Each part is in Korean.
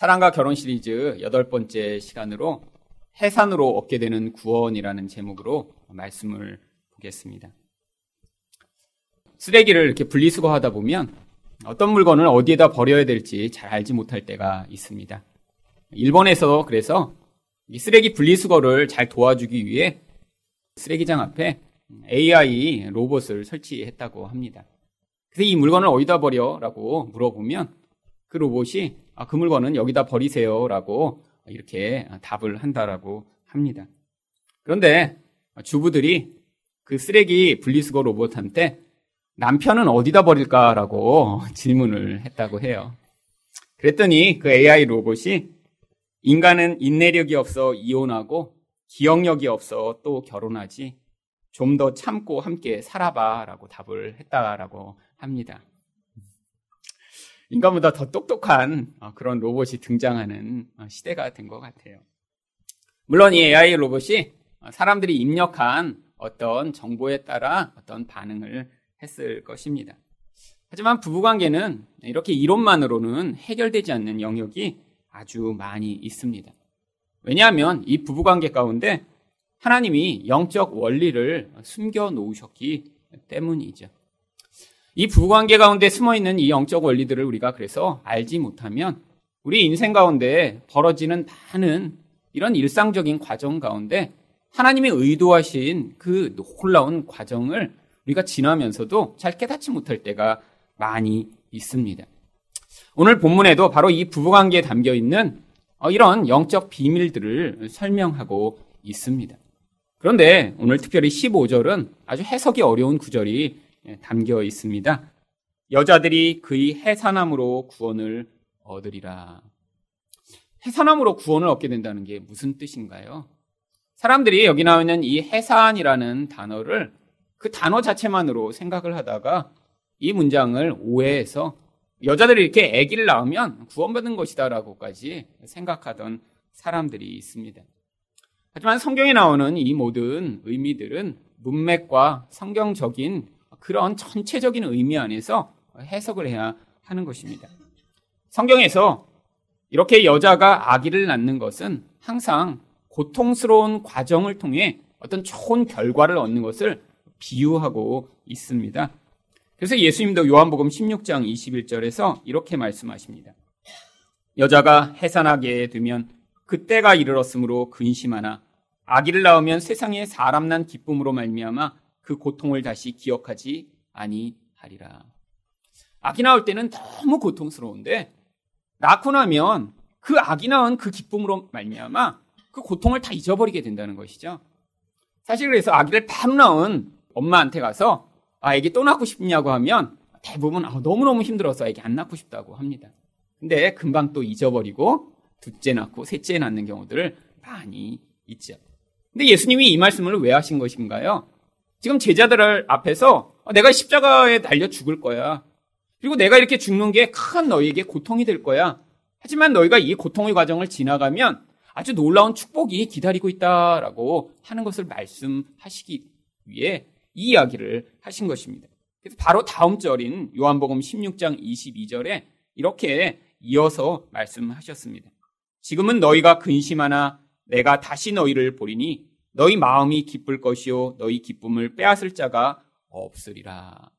사랑과 결혼 시리즈 여덟 번째 시간으로 해산으로 얻게 되는 구원이라는 제목으로 말씀을 보겠습니다. 쓰레기를 이렇게 분리수거하다 보면 어떤 물건을 어디에다 버려야 될지 잘 알지 못할 때가 있습니다. 일본에서 그래서 이 쓰레기 분리수거를 잘 도와주기 위해 쓰레기장 앞에 AI 로봇을 설치했다고 합니다. 그래서 이 물건을 어디다 버려? 라고 물어보면 그 로봇이 아, 그 물건은 여기다 버리세요. 라고 이렇게 답을 한다라고 합니다. 그런데 주부들이 그 쓰레기 분리수거 로봇한테 남편은 어디다 버릴까라고 질문을 했다고 해요. 그랬더니 그 AI 로봇이 인간은 인내력이 없어 이혼하고 기억력이 없어 또 결혼하지 좀 더 참고 함께 살아봐 라고 답을 했다라고 합니다. 인간보다 더 똑똑한 어, 그런 로봇이 등장하는 어, 시대가 된 것 같아요. 물론 이 AI 로봇이 사람들이 입력한 어떤 정보에 따라 어떤 반응을 했을 것입니다. 하지만 부부관계는 이렇게 이론만으로는 해결되지 않는 영역이 아주 많이 있습니다. 왜냐하면 이 부부관계 가운데 하나님이 영적 원리를 숨겨 놓으셨기 때문이죠. 이 부부관계 가운데 숨어 있는 이 영적 원리들을 우리가 그래서 알지 못하면 우리 인생 가운데 벌어지는 많은 이런 일상적인 과정 가운데 하나님이 의도하신 그 놀라운 과정을 우리가 지나면서도 잘 깨닫지 못할 때가 많이 있습니다. 오늘 본문에도 바로 이 부부관계에 담겨 있는 어, 이런 영적 비밀들을 설명하고 있습니다. 그런데 오늘 특별히 15절은 아주 해석이 어려운 구절이 예, 담겨 있습니다. 여자들이 그의 해산함으로 구원을 얻으리라. 해산함으로 구원을 얻게 된다는 게 무슨 뜻인가요? 사람들이 여기 나와 있는 이 해산이라는 단어를 그 단어 자체만으로 생각을 하다가 이 문장을 오해해서 여자들이 이렇게 아기를 낳으면 구원받는 것이다라고까지 생각하던 사람들이 있습니다. 하지만 성경에 나오는 이 모든 의미들은 문맥과 성경적인 그런 전체적인 의미 안에서 해석을 해야 하는 것입니다. 성경에서 이렇게 여자가 아기를 낳는 것은 항상 고통스러운 과정을 통해 어떤 좋은 결과를 얻는 것을 비유하고 있습니다. 그래서 예수님도 요한복음 16장 21절에서 이렇게 말씀하십니다. 여자가 해산하게 되면 그때가 이르렀으므로 근심하나 아기를 낳으면 세상에 사람 난 기쁨으로 말미암아 그 고통을 다시 기억하지 아니하리라. 아기 낳을 때는 너무 고통스러운데 낳고 나면 그 아기 낳은 그 기쁨으로 말미암아 그 고통을 다 잊어버리게 된다는 것이죠. 사실 그래서 아기를 바로 낳은 엄마한테 가서 아, 애기 또 낳고 싶냐고 하면 대부분 아, 너무너무 힘들어서 애기 안 낳고 싶다고 합니다. 근데 금방 또 잊어버리고 둘째 낳고 셋째 낳는 경우들 많이 있죠. 근데 예수님이 이 말씀을 왜 하신 것인가요? 지금 제자들 앞에서 내가 십자가에 달려 죽을 거야. 그리고 내가 이렇게 죽는 게 큰 너희에게 고통이 될 거야. 하지만 너희가 이 고통의 과정을 지나가면 아주 놀라운 축복이 기다리고 있다라고 하는 것을 말씀하시기 위해 이 이야기를 하신 것입니다. 그래서 바로 다음 절인 요한복음 16장 22절에 이렇게 이어서 말씀하셨습니다. 지금은 너희가 근심하나 내가 다시 너희를 보리니 너희 마음이 기쁠 것이요 너희 기쁨을 빼앗을 자가 없으리라.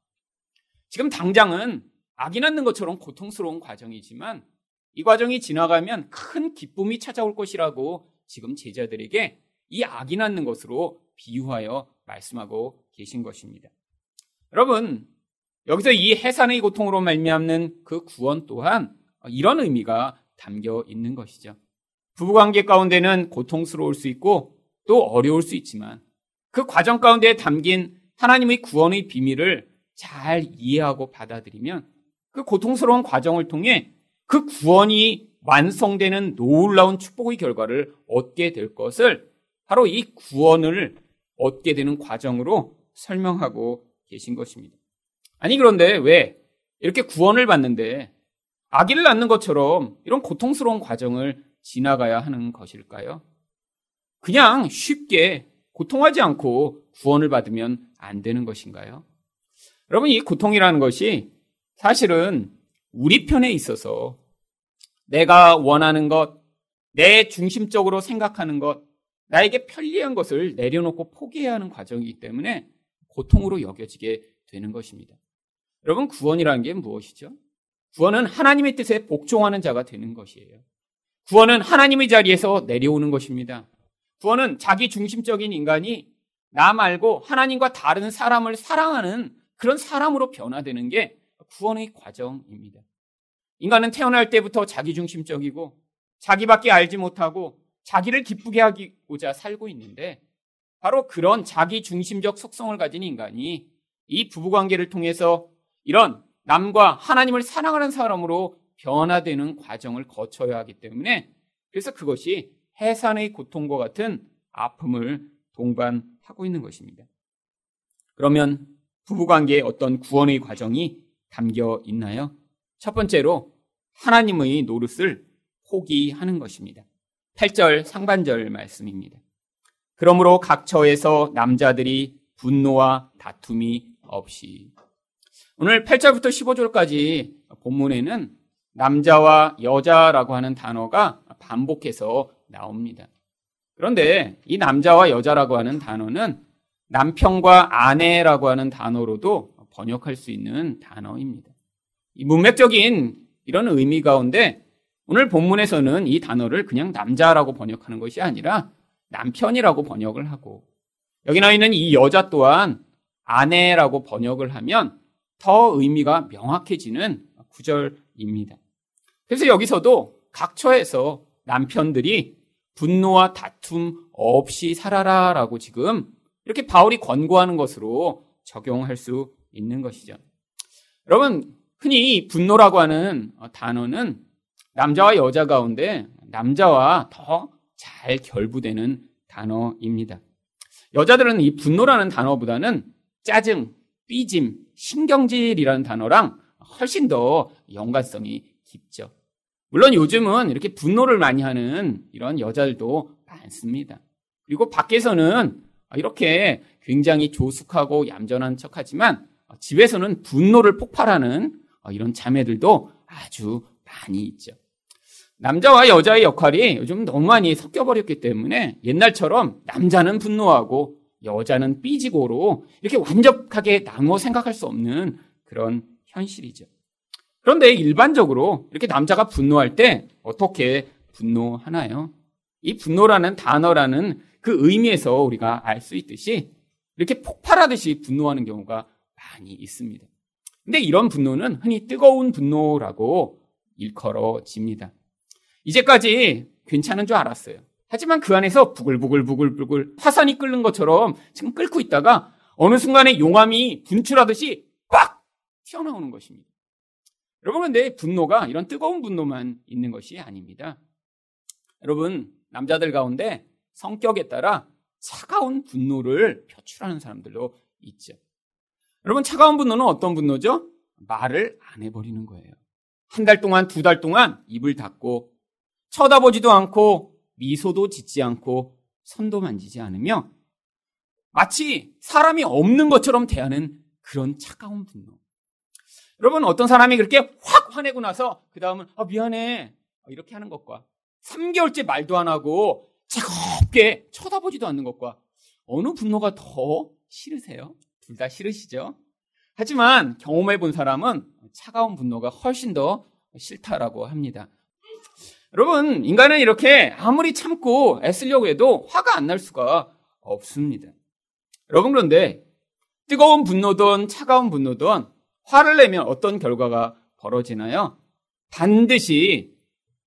지금 당장은 아기 낳는 것처럼 고통스러운 과정이지만 이 과정이 지나가면 큰 기쁨이 찾아올 것이라고 지금 제자들에게 이 아기 낳는 것으로 비유하여 말씀하고 계신 것입니다. 여러분, 여기서 이 해산의 고통으로 말미암는 그 구원 또한 이런 의미가 담겨 있는 것이죠. 부부관계 가운데는 고통스러울 수 있고 또 어려울 수 있지만 그 과정 가운데 담긴 하나님의 구원의 비밀을 잘 이해하고 받아들이면 그 고통스러운 과정을 통해 그 구원이 완성되는 놀라운 축복의 결과를 얻게 될 것을 바로 이 구원을 얻게 되는 과정으로 설명하고 계신 것입니다. 아니, 그런데 왜 이렇게 구원을 받는데 아기를 낳는 것처럼 이런 고통스러운 과정을 지나가야 하는 것일까요? 그냥 쉽게 고통하지 않고 구원을 받으면 안 되는 것인가요? 여러분, 이 고통이라는 것이 사실은 우리 편에 있어서 내가 원하는 것, 내 중심적으로 생각하는 것, 나에게 편리한 것을 내려놓고 포기해야 하는 과정이기 때문에 고통으로 여겨지게 되는 것입니다. 여러분, 구원이라는 게 무엇이죠? 구원은 하나님의 뜻에 복종하는 자가 되는 것이에요. 구원은 하나님의 자리에서 내려오는 것입니다. 구원은 자기 중심적인 인간이 나 말고 하나님과 다른 사람을 사랑하는 그런 사람으로 변화되는 게 구원의 과정입니다. 인간은 태어날 때부터 자기 중심적이고 자기밖에 알지 못하고 자기를 기쁘게 하기고자 살고 있는데 바로 그런 자기 중심적 속성을 가진 인간이 이 부부 관계를 통해서 이런 남과 하나님을 사랑하는 사람으로 변화되는 과정을 거쳐야 하기 때문에 그래서 그것이 해산의 고통과 같은 아픔을 동반하고 있는 것입니다. 그러면 부부관계에 어떤 구원의 과정이 담겨 있나요? 첫 번째로 하나님의 노릇을 포기하는 것입니다. 8절 상반절 말씀입니다. 그러므로 각 처에서 남자들이 분노와 다툼이 없이 오늘 8절부터 15절까지 본문에는 남자와 여자라고 하는 단어가 반복해서 나옵니다. 그런데 이 남자와 여자라고 하는 단어는 남편과 아내라고 하는 단어로도 번역할 수 있는 단어입니다. 이 문맥적인 이런 의미 가운데 오늘 본문에서는 이 단어를 그냥 남자라고 번역하는 것이 아니라 남편이라고 번역을 하고 여기 나와 있는 이 여자 또한 아내라고 번역을 하면 더 의미가 명확해지는 구절입니다. 그래서 여기서도 각처에서 남편들이 분노와 다툼 없이 살아라 라고 지금 이렇게 바울이 권고하는 것으로 적용할 수 있는 것이죠. 여러분, 흔히 분노라고 하는 단어는 남자와 여자 가운데 남자와 더 잘 결부되는 단어입니다. 여자들은 이 분노라는 단어보다는 짜증, 삐짐, 신경질이라는 단어랑 훨씬 더 연관성이 깊죠. 물론 요즘은 이렇게 분노를 많이 하는 이런 여자들도 많습니다. 그리고 밖에서는 이렇게 굉장히 조숙하고 얌전한 척 하지만 집에서는 분노를 폭발하는 이런 자매들도 아주 많이 있죠. 남자와 여자의 역할이 요즘 너무 많이 섞여버렸기 때문에 옛날처럼 남자는 분노하고 여자는 삐지고로 이렇게 완벽하게 나누어 생각할 수 없는 그런 현실이죠. 그런데 일반적으로 이렇게 남자가 분노할 때 어떻게 분노하나요? 이 분노라는 단어라는 그 의미에서 우리가 알 수 있듯이 이렇게 폭발하듯이 분노하는 경우가 많이 있습니다. 근데 이런 분노는 흔히 뜨거운 분노라고 일컬어집니다. 이제까지 괜찮은 줄 알았어요. 하지만 그 안에서 부글부글부글부글 화산이 끓는 것처럼 지금 끓고 있다가 어느 순간에 용암이 분출하듯이 꽉 튀어나오는 것입니다. 여러분, 근데 분노가 이런 뜨거운 분노만 있는 것이 아닙니다. 여러분, 남자들 가운데 성격에 따라 차가운 분노를 표출하는 사람들도 있죠. 여러분, 차가운 분노는 어떤 분노죠? 말을 안 해버리는 거예요. 한 달 동안, 두 달 동안 입을 닫고 쳐다보지도 않고 미소도 짓지 않고 손도 만지지 않으며 마치 사람이 없는 것처럼 대하는 그런 차가운 분노. 여러분 어떤 사람이 그렇게 확 화내고 나서 그 다음은 아, 미안해 이렇게 하는 것과 3개월째 말도 안 하고 차갑게 쳐다보지도 않는 것과 어느 분노가 더 싫으세요? 둘 다 싫으시죠? 하지만 경험해 본 사람은 차가운 분노가 훨씬 더 싫다라고 합니다. 여러분, 인간은 이렇게 아무리 참고 애쓰려고 해도 화가 안 날 수가 없습니다. 여러분, 그런데 뜨거운 분노든 차가운 분노든 화를 내면 어떤 결과가 벌어지나요? 반드시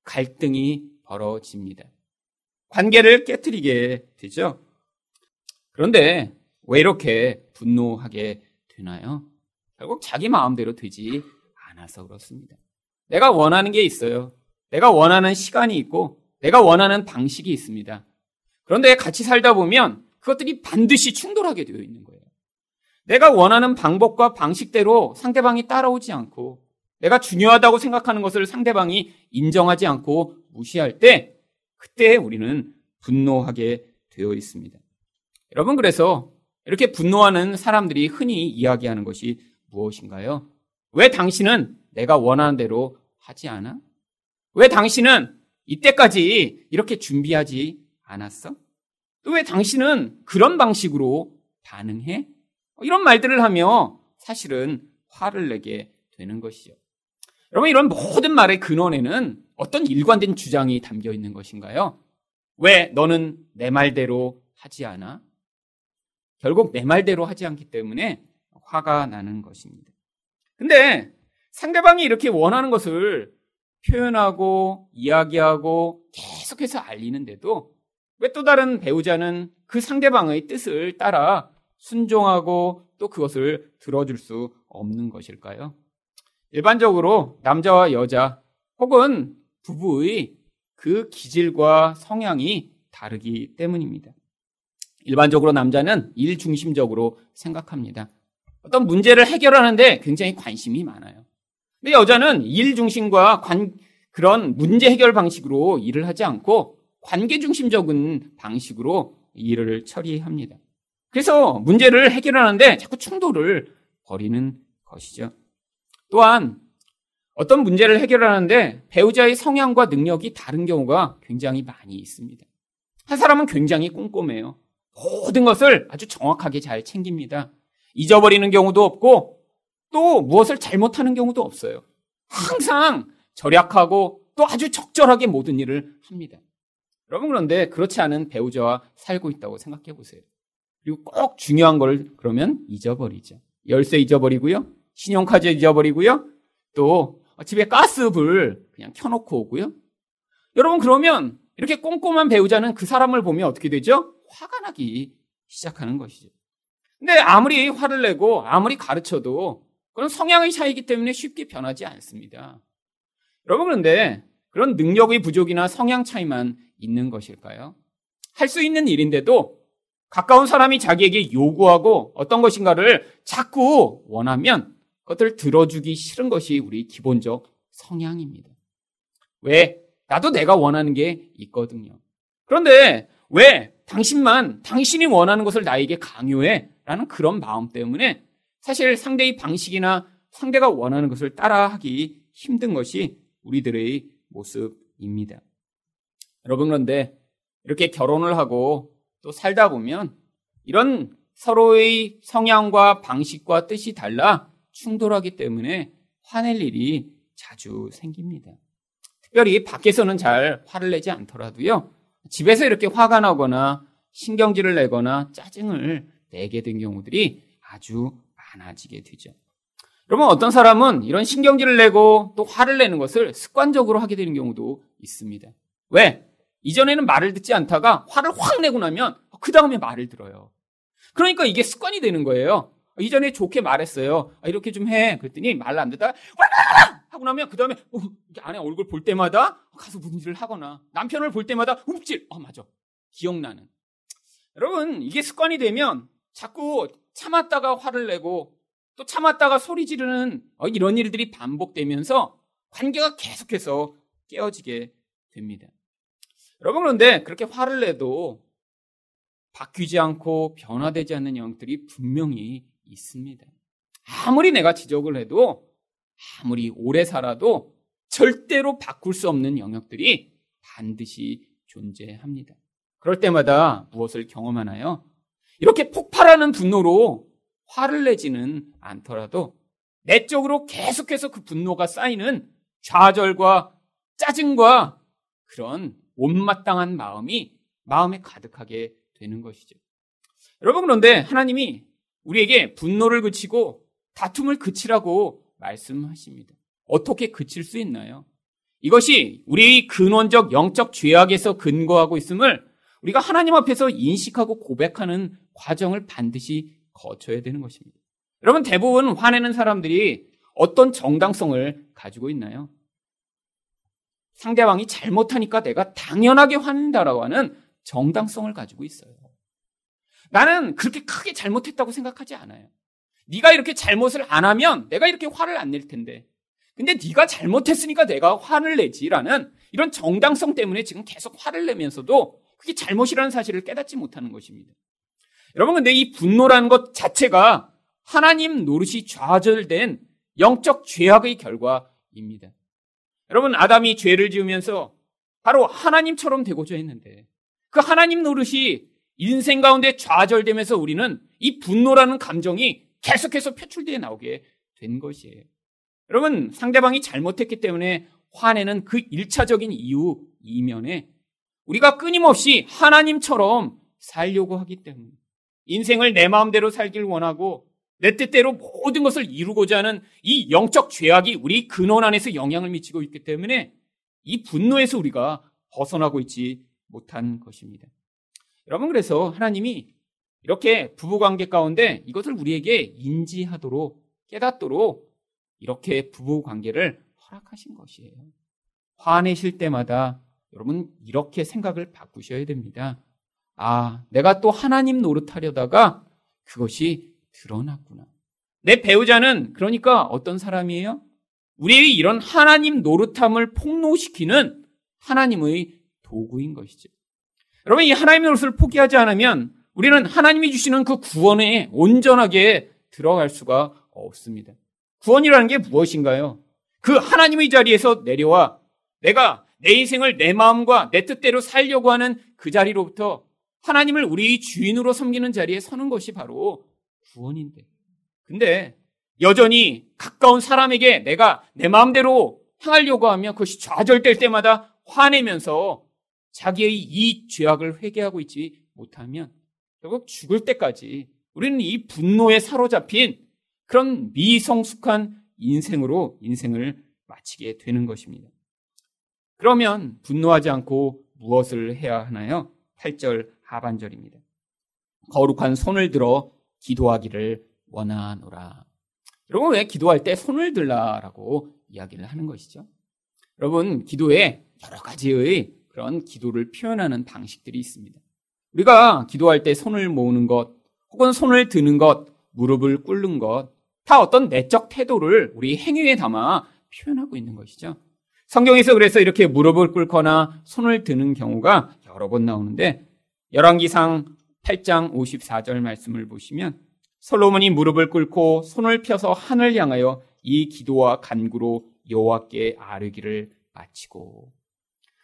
갈등이 벌어집니다. 관계를 깨뜨리게 되죠. 그런데 왜 이렇게 분노하게 되나요? 결국 자기 마음대로 되지 않아서 그렇습니다. 내가 원하는 게 있어요. 내가 원하는 시간이 있고 내가 원하는 방식이 있습니다. 그런데 같이 살다 보면 그것들이 반드시 충돌하게 되어 있는 거예요. 내가 원하는 방법과 방식대로 상대방이 따라오지 않고 내가 중요하다고 생각하는 것을 상대방이 인정하지 않고 무시할 때 그때 우리는 분노하게 되어 있습니다. 여러분 그래서 이렇게 분노하는 사람들이 흔히 이야기하는 것이 무엇인가요? 왜 당신은 내가 원하는 대로 하지 않아? 왜 당신은 이때까지 이렇게 준비하지 않았어? 또 왜 당신은 그런 방식으로 반응해? 이런 말들을 하며 사실은 화를 내게 되는 것이죠. 여러분, 이런 모든 말의 근원에는 어떤 일관된 주장이 담겨 있는 것인가요? 왜 너는 내 말대로 하지 않아? 결국 내 말대로 하지 않기 때문에 화가 나는 것입니다. 근데 상대방이 이렇게 원하는 것을 표현하고 이야기하고 계속해서 알리는데도 왜 또 다른 배우자는 그 상대방의 뜻을 따라 순종하고 또 그것을 들어줄 수 없는 것일까요? 일반적으로 남자와 여자 혹은 부부의 그 기질과 성향이 다르기 때문입니다. 일반적으로 남자는 일 중심적으로 생각합니다. 어떤 문제를 해결하는데 굉장히 관심이 많아요. 근데 여자는 일 중심과 관, 그런 문제 해결 방식으로 일을 하지 않고 관계 중심적인 방식으로 일을 처리합니다. 그래서 문제를 해결하는데 자꾸 충돌을 벌이는 것이죠. 또한 어떤 문제를 해결하는데 배우자의 성향과 능력이 다른 경우가 굉장히 많이 있습니다. 한 사람은 굉장히 꼼꼼해요. 모든 것을 아주 정확하게 잘 챙깁니다. 잊어버리는 경우도 없고 또 무엇을 잘못하는 경우도 없어요. 항상 절약하고 또 아주 적절하게 모든 일을 합니다. 여러분 그런데 그렇지 않은 배우자와 살고 있다고 생각해 보세요. 그리고 꼭 중요한 걸 그러면 잊어버리죠. 열쇠 잊어버리고요. 신용카드 잊어버리고요. 또 집에 가스불 그냥 켜놓고 오고요. 여러분 그러면 이렇게 꼼꼼한 배우자는 그 사람을 보면 어떻게 되죠? 화가 나기 시작하는 것이죠. 근데 아무리 화를 내고 아무리 가르쳐도 그런 성향의 차이기 때문에 쉽게 변하지 않습니다. 여러분 그런데 그런 능력의 부족이나 성향 차이만 있는 것일까요? 할 수 있는 일인데도 가까운 사람이 자기에게 요구하고 어떤 것인가를 자꾸 원하면 그것을 들어주기 싫은 것이 우리 기본적 성향입니다. 왜? 나도 내가 원하는 게 있거든요. 그런데 왜 당신만 당신이 원하는 것을 나에게 강요해? 라는 그런 마음 때문에 사실 상대의 방식이나 상대가 원하는 것을 따라하기 힘든 것이 우리들의 모습입니다. 여러분 그런데 이렇게 결혼을 하고 또 살다 보면 이런 서로의 성향과 방식과 뜻이 달라 충돌하기 때문에 화낼 일이 자주 생깁니다. 특별히 밖에서는 잘 화를 내지 않더라도요. 집에서 이렇게 화가 나거나 신경질을 내거나 짜증을 내게 된 경우들이 아주 많아지게 되죠. 여러분 어떤 사람은 이런 신경질을 내고 또 화를 내는 것을 습관적으로 하게 되는 경우도 있습니다. 왜? 이전에는 말을 듣지 않다가 화를 확 내고 나면 그 다음에 말을 들어요. 그러니까 이게 습관이 되는 거예요. 이전에 좋게 말했어요. 아, 이렇게 좀 해. 그랬더니 말을 안 듣다가 하고 나면 그 다음에 어, 아내 얼굴 볼 때마다 가서 문질을 하거나 남편을 볼 때마다 움찔. 아 맞아. 기억나는. 여러분 이게 습관이 되면 자꾸 참았다가 화를 내고 또 참았다가 소리 지르는 어, 이런 일들이 반복되면서 관계가 계속해서 깨어지게 됩니다. 여러분 그런데 그렇게 화를 내도 바뀌지 않고 변화되지 않는 영들이 분명히 있습니다. 아무리 내가 지적을 해도 아무리 오래 살아도 절대로 바꿀 수 없는 영역들이 반드시 존재합니다. 그럴 때마다 무엇을 경험하나요? 이렇게 폭발하는 분노로 화를 내지는 않더라도 내적으로 계속해서 그 분노가 쌓이는 좌절과 짜증과 그런 못마땅한 마음이 마음에 가득하게 되는 것이죠. 여러분 그런데 하나님이 우리에게 분노를 그치고 다툼을 그치라고 말씀하십니다. 어떻게 그칠 수 있나요? 이것이 우리의 근원적 영적 죄악에서 근거하고 있음을 우리가 하나님 앞에서 인식하고 고백하는 과정을 반드시 거쳐야 되는 것입니다. 여러분 대부분 화내는 사람들이 어떤 정당성을 가지고 있나요? 상대방이 잘못하니까 내가 당연하게 화낸다라고 하는 정당성을 가지고 있어요. 나는 그렇게 크게 잘못했다고 생각하지 않아요. 네가 이렇게 잘못을 안 하면 내가 이렇게 화를 안 낼 텐데. 근데 네가 잘못했으니까 내가 화를 내지라는 이런 정당성 때문에 지금 계속 화를 내면서도 그게 잘못이라는 사실을 깨닫지 못하는 것입니다. 여러분 근데 이 분노라는 것 자체가 하나님 노릇이 좌절된 영적 죄악의 결과입니다. 여러분, 아담이 죄를 지으면서 바로 하나님처럼 되고자 했는데 그 하나님 노릇이 인생 가운데 좌절되면서 우리는 이 분노라는 감정이 계속해서 표출되어 나오게 된 것이에요. 여러분, 상대방이 잘못했기 때문에 화내는 그 1차적인 이유 이면에 우리가 끊임없이 하나님처럼 살려고 하기 때문에 인생을 내 마음대로 살길 원하고 내 뜻대로 모든 것을 이루고자 하는 이 영적 죄악이 우리 근원 안에서 영향을 미치고 있기 때문에 이 분노에서 우리가 벗어나고 있지 못한 것입니다. 여러분 그래서 하나님이 이렇게 부부 관계 가운데 이것을 우리에게 인지하도록 깨닫도록 이렇게 부부 관계를 허락하신 것이에요. 화내실 때마다 여러분 이렇게 생각을 바꾸셔야 됩니다. 아, 내가 또 하나님 노릇하려다가 그것이 드러났구나. 내 배우자는 그러니까 어떤 사람이에요? 우리의 이런 하나님 노릇함을 폭로시키는 하나님의 도구인 것이죠. 여러분, 이 하나님 노릇을 포기하지 않으면 우리는 하나님이 주시는 그 구원에 온전하게 들어갈 수가 없습니다. 구원이라는 게 무엇인가요? 그 하나님의 자리에서 내려와 내가 내 인생을 내 마음과 내 뜻대로 살려고 하는 그 자리로부터 하나님을 우리 주인으로 섬기는 자리에 서는 것이 바로 구원인데. 근데 여전히 가까운 사람에게 내가 내 마음대로 향하려고 하면 그것이 좌절될 때마다 화내면서 자기의 이 죄악을 회개하고 있지 못하면 결국 죽을 때까지 우리는 이 분노에 사로잡힌 그런 미성숙한 인생으로 인생을 마치게 되는 것입니다. 그러면 분노하지 않고 무엇을 해야 하나요? 8절 하반절입니다. 거룩한 손을 들어 기도하기를 원하노라. 여러분 왜 기도할 때 손을 들라라고 이야기를 하는 것이죠? 여러분 기도에 여러 가지의 그런 기도를 표현하는 방식들이 있습니다. 우리가 기도할 때 손을 모으는 것, 혹은 손을 드는 것, 무릎을 꿇는 것, 다 어떤 내적 태도를 우리 행위에 담아 표현하고 있는 것이죠. 성경에서 그래서 이렇게 무릎을 꿇거나 손을 드는 경우가 여러 번 나오는데 열왕기상 8장 54절 말씀을 보시면 솔로몬이 무릎을 꿇고 손을 펴서 하늘 향하여 이 기도와 간구로 여호와께 아뢰기를 마치고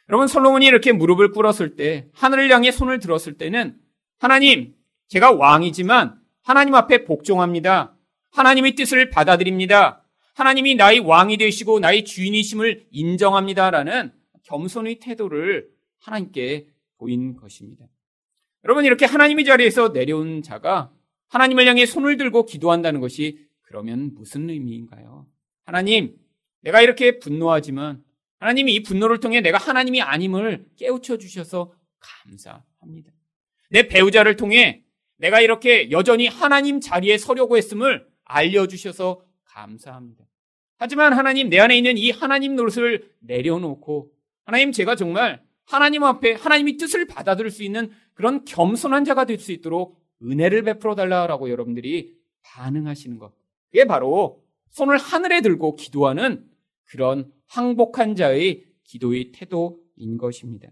여러분 솔로몬이 이렇게 무릎을 꿇었을 때 하늘을 향해 손을 들었을 때는 하나님 제가 왕이지만 하나님 앞에 복종합니다. 하나님의 뜻을 받아들입니다. 하나님이 나의 왕이 되시고 나의 주인이심을 인정합니다라는 겸손의 태도를 하나님께 보인 것입니다. 여러분 이렇게 하나님의 자리에서 내려온 자가 하나님을 향해 손을 들고 기도한다는 것이 그러면 무슨 의미인가요? 하나님, 내가 이렇게 분노하지만 하나님이 이 분노를 통해 내가 하나님이 아님을 깨우쳐 주셔서 감사합니다. 내 배우자를 통해 내가 이렇게 여전히 하나님 자리에 서려고 했음을 알려주셔서 감사합니다. 하지만 하나님 내 안에 있는 이 하나님 노릇을 내려놓고 하나님 제가 정말 하나님 앞에 하나님의 뜻을 받아들일 수 있는 그런 겸손한 자가 될 수 있도록 은혜를 베풀어 달라고 여러분들이 반응하시는 것. 그게 바로 손을 하늘에 들고 기도하는 그런 항복한 자의 기도의 태도인 것입니다.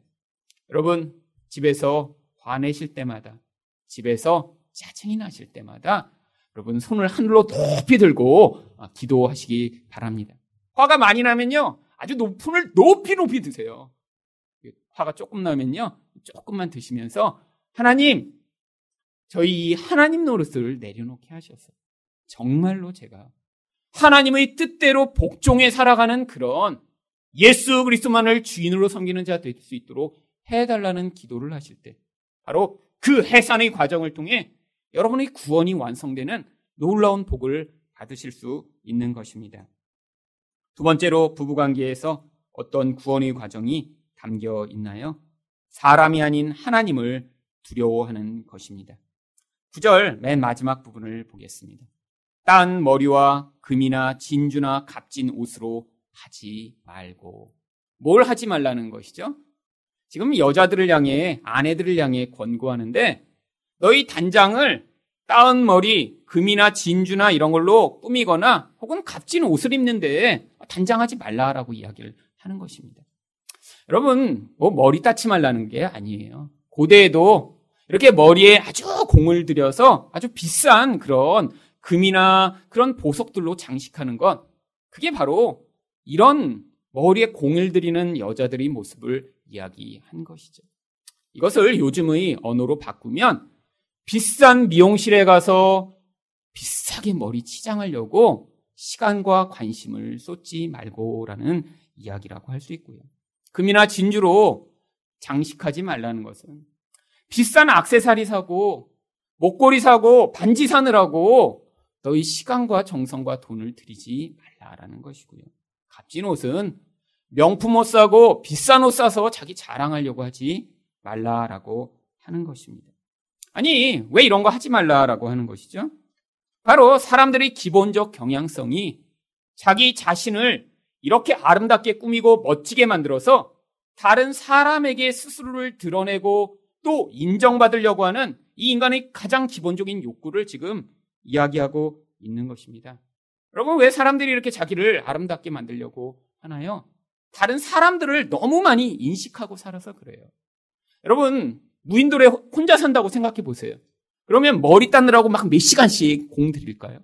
여러분, 집에서 화내실 때마다, 집에서 짜증이 나실 때마다 여러분 손을 하늘로 높이 들고 기도하시기 바랍니다. 화가 많이 나면요. 아주 높음을 높이 높이 드세요. 화가 조금 나면요. 조금만 드시면서 하나님 저희 하나님 노릇을 내려놓게 하셔서 정말로 제가 하나님의 뜻대로 복종해 살아가는 그런 예수 그리스도만을 주인으로 섬기는 자 될 수 있도록 해달라는 기도를 하실 때 바로 그 해산의 과정을 통해 여러분의 구원이 완성되는 놀라운 복을 받으실 수 있는 것입니다. 두 번째로 부부관계에서 어떤 구원의 과정이 담겨 있나요? 사람이 아닌 하나님을 두려워하는 것입니다. 9절 맨 마지막 부분을 보겠습니다. 딴 머리와 금이나 진주나 값진 옷으로 하지 말고 뭘 하지 말라는 것이죠? 지금 여자들을 향해 아내들을 향해 권고하는데 너희 단장을 따은 머리, 금이나 진주나 이런 걸로 꾸미거나 혹은 값진 옷을 입는데 단장하지 말라라고 이야기를 하는 것입니다. 여러분, 뭐 머리 따치 말라는 게 아니에요. 고대에도 이렇게 머리에 아주 공을 들여서 아주 비싼 그런 금이나 그런 보석들로 장식하는 것, 그게 바로 이런 머리에 공을 들이는 여자들의 모습을 이야기한 것이죠. 이것을 요즘의 언어로 바꾸면 비싼 미용실에 가서 비싸게 머리 치장하려고 시간과 관심을 쏟지 말고라는 이야기라고 할 수 있고요. 금이나 진주로 장식하지 말라는 것은 비싼 악세사리 사고 목걸이 사고 반지 사느라고 너희 시간과 정성과 돈을 들이지 말라라는 것이고요. 값진 옷은 명품 옷 사고 비싼 옷 사서 자기 자랑하려고 하지 말라라고 하는 것입니다. 아니, 왜 이런 거 하지 말라라고 하는 것이죠? 바로 사람들의 기본적 경향성이 자기 자신을 이렇게 아름답게 꾸미고 멋지게 만들어서 다른 사람에게 스스로를 드러내고 또 인정받으려고 하는 이 인간의 가장 기본적인 욕구를 지금 이야기하고 있는 것입니다. 여러분, 왜 사람들이 이렇게 자기를 아름답게 만들려고 하나요? 다른 사람들을 너무 많이 인식하고 살아서 그래요. 여러분, 무인도에 혼자 산다고 생각해 보세요. 그러면 머리 닦느라고 막 몇 시간씩 공 들일까요?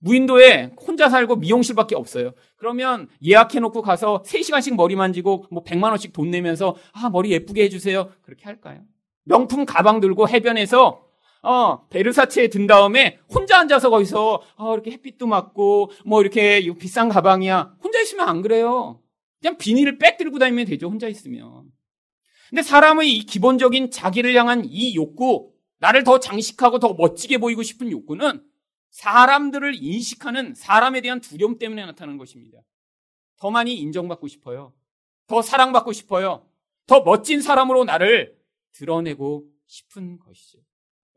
무인도에 혼자 살고 미용실밖에 없어요. 그러면 예약해놓고 가서 3시간씩 머리 만지고 뭐 100만원씩 돈 내면서 아, 머리 예쁘게 해주세요. 그렇게 할까요? 명품 가방 들고 해변에서 어, 베르사체에 든 다음에 혼자 앉아서 거기서 어, 이렇게 햇빛도 맞고 뭐 이렇게 비싼 가방이야. 혼자 있으면 안 그래요. 그냥 비닐을 빽 들고 다니면 되죠. 혼자 있으면. 근데 사람의 이 기본적인 자기를 향한 이 욕구, 나를 더 장식하고 더 멋지게 보이고 싶은 욕구는 사람들을 인식하는 사람에 대한 두려움 때문에 나타나는 것입니다. 더 많이 인정받고 싶어요. 더 사랑받고 싶어요. 더 멋진 사람으로 나를 드러내고 싶은 것이죠.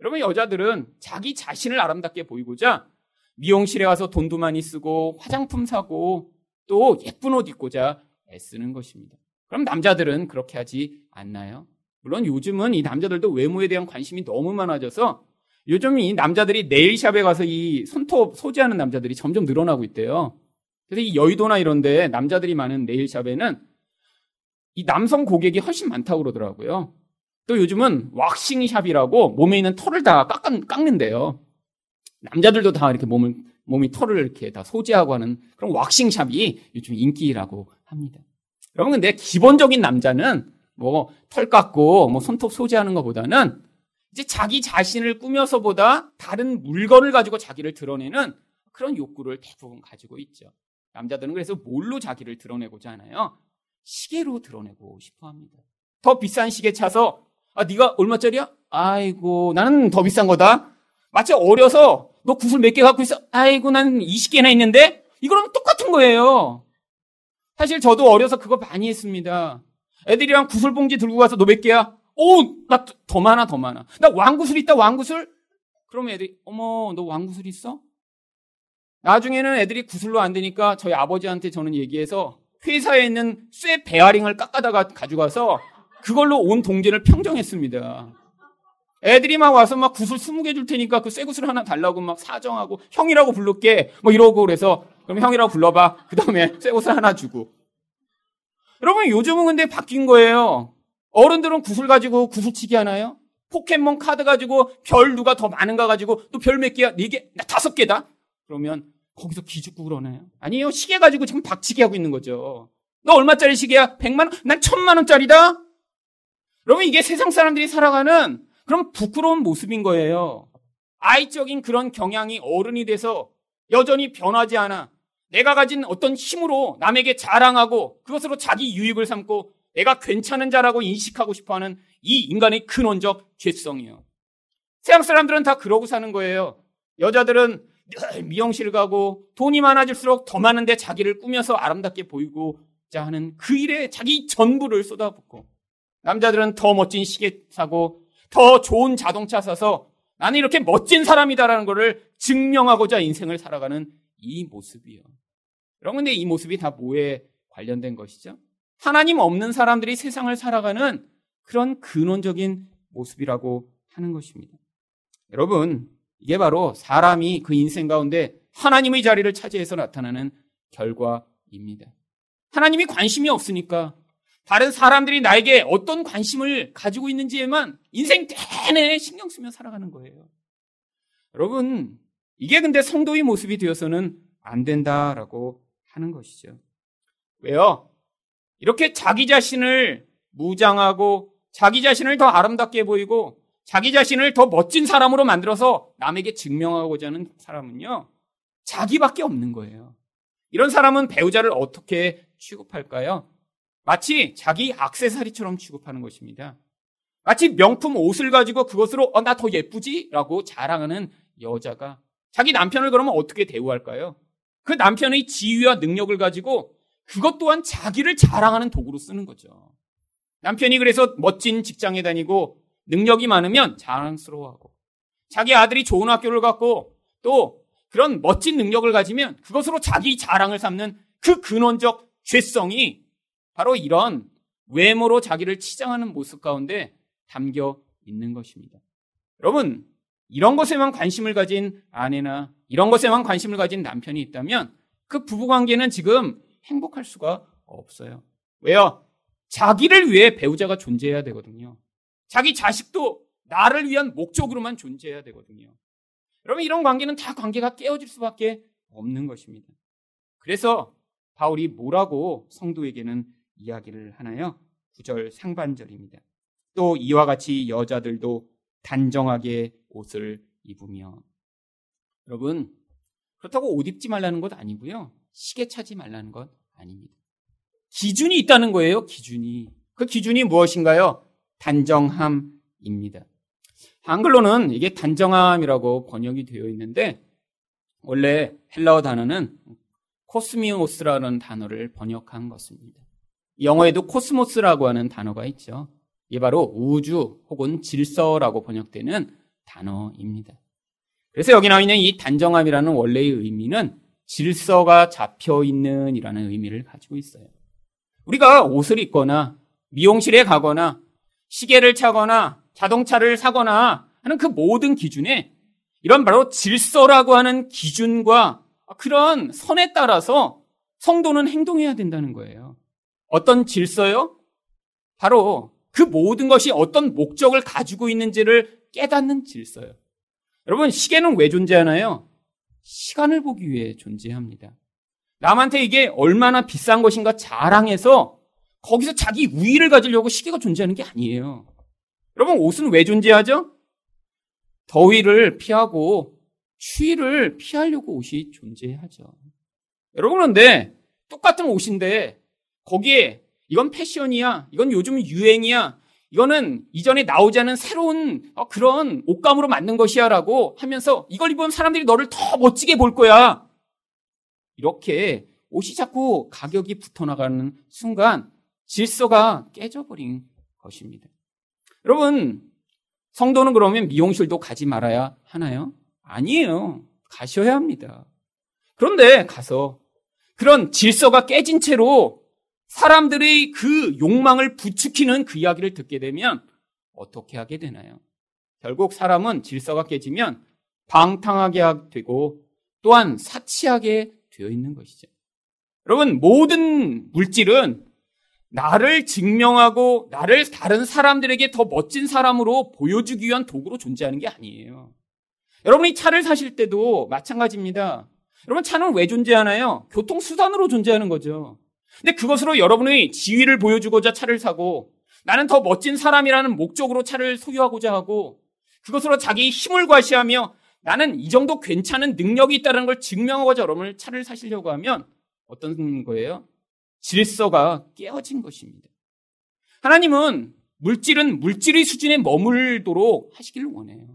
여러분, 여자들은 자기 자신을 아름답게 보이고자 미용실에 가서 돈도 많이 쓰고 화장품 사고 또 예쁜 옷 입고자 애쓰는 것입니다. 그럼 남자들은 그렇게 하지 않나요? 물론 요즘은 이 남자들도 외모에 대한 관심이 너무 많아져서 요즘 이 남자들이 네일샵에 가서 이 손톱 소지하는 남자들이 점점 늘어나고 있대요. 그래서 이 여의도나 이런데 남자들이 많은 네일샵에는 이 남성 고객이 훨씬 많다고 그러더라고요. 또 요즘은 왁싱샵이라고 몸에 있는 털을 다 깎, 깎는데요. 남자들도 다 이렇게 몸을, 몸이 털을 이렇게 다 소지하고 하는 그런 왁싱샵이 요즘 인기라고 합니다. 여러분, 근데 기본적인 남자는 뭐 털 깎고 뭐 손톱 소지하는 것보다는 이제 자기 자신을 꾸며서보다 다른 물건을 가지고 자기를 드러내는 그런 욕구를 대부분 가지고 있죠. 남자들은 그래서 뭘로 자기를 드러내고자 하나요? 시계로 드러내고 싶어 합니다. 더 비싼 시계 차서 아 네가 얼마짜리야? 아이고 나는 더 비싼 거다. 마치 어려서 너 구슬 몇 개 갖고 있어? 아이고 난 20개나 있는데 이거랑 똑같은 거예요. 사실 저도 어려서 그거 많이 했습니다. 애들이랑 구슬 봉지 들고 가서 너 몇 개야? 오, 나 더 많아, 더 많아. 나 왕구슬 있다, 왕구슬? 그러면 애들이, 어머, 너 왕구슬 있어? 나중에는 애들이 구슬로 안 되니까 저희 아버지한테 저는 얘기해서 회사에 있는 쇠 베어링을 깎아다가 가져가서 그걸로 온 동네를 평정했습니다. 애들이 막 와서 막 구슬 20개 줄 테니까 그 쇠 구슬 하나 달라고 막 사정하고 형이라고 부를게 뭐 이러고 그래서 그럼 형이라고 불러봐. 그 다음에 쇠 구슬 하나 주고. 여러분 요즘은 근데 바뀐 거예요. 어른들은 구슬 가지고 구슬치기 하나요? 포켓몬 카드 가지고 별 누가 더 많은가 가지고 또 별 몇 개야? 네 개? 나 다섯 개다? 그러면 거기서 기죽고 그러나요? 아니에요. 시계 가지고 지금 박치기 하고 있는 거죠. 너 얼마짜리 시계야? 100만 원? 난 천만 원짜리다? 여러분 이게 세상 사람들이 살아가는 그런 부끄러운 모습인 거예요. 아이적인 그런 경향이 어른이 돼서 여전히 변하지 않아. 내가 가진 어떤 힘으로 남에게 자랑하고 그것으로 자기 유익을 삼고 내가 괜찮은 자라고 인식하고 싶어 하는 이 인간의 근원적 죄성이요. 세상 사람들은 다 그러고 사는 거예요. 여자들은 늘 미용실 가고 돈이 많아질수록 더 많은데 자기를 꾸며서 아름답게 보이고자 하는 그 일에 자기 전부를 쏟아붓고 남자들은 더 멋진 시계 사고 더 좋은 자동차 사서 나는 이렇게 멋진 사람이다라는 것을 증명하고자 인생을 살아가는 이 모습이요. 여러분, 근데 이 모습이 다 뭐에 관련된 것이죠? 하나님 없는 사람들이 세상을 살아가는 그런 근원적인 모습이라고 하는 것입니다. 여러분, 이게 바로 사람이 그 인생 가운데 하나님의 자리를 차지해서 나타나는 결과입니다. 하나님이 관심이 없으니까 다른 사람들이 나에게 어떤 관심을 가지고 있는지에만 인생 내내 신경 쓰며 살아가는 거예요. 여러분, 이게 근데 성도의 모습이 되어서는 안 된다라고 하는 것이죠. 왜요? 이렇게 자기 자신을 무장하고 자기 자신을 더 아름답게 보이고 자기 자신을 더 멋진 사람으로 만들어서 남에게 증명하고자 하는 사람은요, 자기밖에 없는 거예요. 이런 사람은 배우자를 어떻게 취급할까요? 마치 자기 악세사리처럼 취급하는 것입니다. 마치 명품 옷을 가지고 그것으로 어, 나 더 예쁘지? 라고 자랑하는 여자가 자기 남편을 그러면 어떻게 대우할까요? 그 남편의 지위와 능력을 가지고 그것 또한 자기를 자랑하는 도구로 쓰는 거죠. 남편이 그래서 멋진 직장에 다니고 능력이 많으면 자랑스러워하고 자기 아들이 좋은 학교를 갔고 또 그런 멋진 능력을 가지면 그것으로 자기 자랑을 삼는 그 근원적 죄성이 바로 이런 외모로 자기를 치장하는 모습 가운데 담겨 있는 것입니다. 여러분, 이런 것에만 관심을 가진 아내나 이런 것에만 관심을 가진 남편이 있다면 그 부부 관계는 지금 행복할 수가 없어요. 왜요? 자기를 위해 배우자가 존재해야 되거든요. 자기 자식도 나를 위한 목적으로만 존재해야 되거든요. 여러분, 이런 관계는 다 관계가 깨어질 수밖에 없는 것입니다. 그래서 바울이 뭐라고 성도에게는 이야기를 하나요? 9절 상반절입니다. 또 이와 같이 여자들도 단정하게 옷을 입으며 여러분 그렇다고 옷 입지 말라는 것 아니고요. 시계 차지 말라는 것 아닙니다. 기준이 있다는 거예요. 기준이. 그 기준이 무엇인가요? 단정함입니다. 한글로는 이게 단정함이라고 번역이 되어 있는데 원래 헬라어 단어는 코스미오스라는 단어를 번역한 것입니다. 영어에도 코스모스라고 하는 단어가 있죠. 이게 바로 우주 혹은 질서라고 번역되는 단어입니다. 그래서 여기 나와 있는 이 단정함이라는 원래의 의미는 질서가 잡혀 있는 이라는 의미를 가지고 있어요. 우리가 옷을 입거나 미용실에 가거나 시계를 차거나 자동차를 사거나 하는 그 모든 기준에 이런 바로 질서라고 하는 기준과 그런 선에 따라서 성도는 행동해야 된다는 거예요. 어떤 질서요? 바로 그 모든 것이 어떤 목적을 가지고 있는지를 깨닫는 질서요. 여러분, 시계는 왜 존재하나요? 시간을 보기 위해 존재합니다. 남한테 이게 얼마나 비싼 것인가 자랑해서 거기서 자기 우위를 가지려고 시계가 존재하는 게 아니에요. 여러분, 옷은 왜 존재하죠? 더위를 피하고 추위를 피하려고 옷이 존재하죠. 여러분, 그런데 똑같은 옷인데 거기에 이건 패션이야. 이건 요즘 유행이야. 이거는 이전에 나오지 않은 새로운 어, 그런 옷감으로 만든 것이야 라고 하면서 이걸 입으면 사람들이 너를 더 멋지게 볼 거야. 이렇게 옷이 자꾸 가격이 붙어 나가는 순간 질서가 깨져버린 것입니다. 여러분, 성도는 그러면 미용실도 가지 말아야 하나요? 아니에요. 가셔야 합니다. 그런데 가서 그런 질서가 깨진 채로 사람들의 그 욕망을 부추기는 그 이야기를 듣게 되면 어떻게 하게 되나요? 결국 사람은 질서가 깨지면 방탕하게 되고 또한 사치하게 되어 있는 것이죠. 여러분, 모든 물질은 나를 증명하고 나를 다른 사람들에게 더 멋진 사람으로 보여주기 위한 도구로 존재하는 게 아니에요. 여러분이 차를 사실 때도 마찬가지입니다. 여러분, 차는 왜 존재하나요? 교통수단으로 존재하는 거죠. 근데 그것으로 여러분의 지위를 보여주고자 차를 사고 나는 더 멋진 사람이라는 목적으로 차를 소유하고자 하고 그것으로 자기 힘을 과시하며 나는 이 정도 괜찮은 능력이 있다는 걸 증명하고자 여러분을 차를 사시려고 하면 어떤 거예요? 질서가 깨어진 것입니다. 하나님은 물질은 물질의 수준에 머물도록 하시기를 원해요.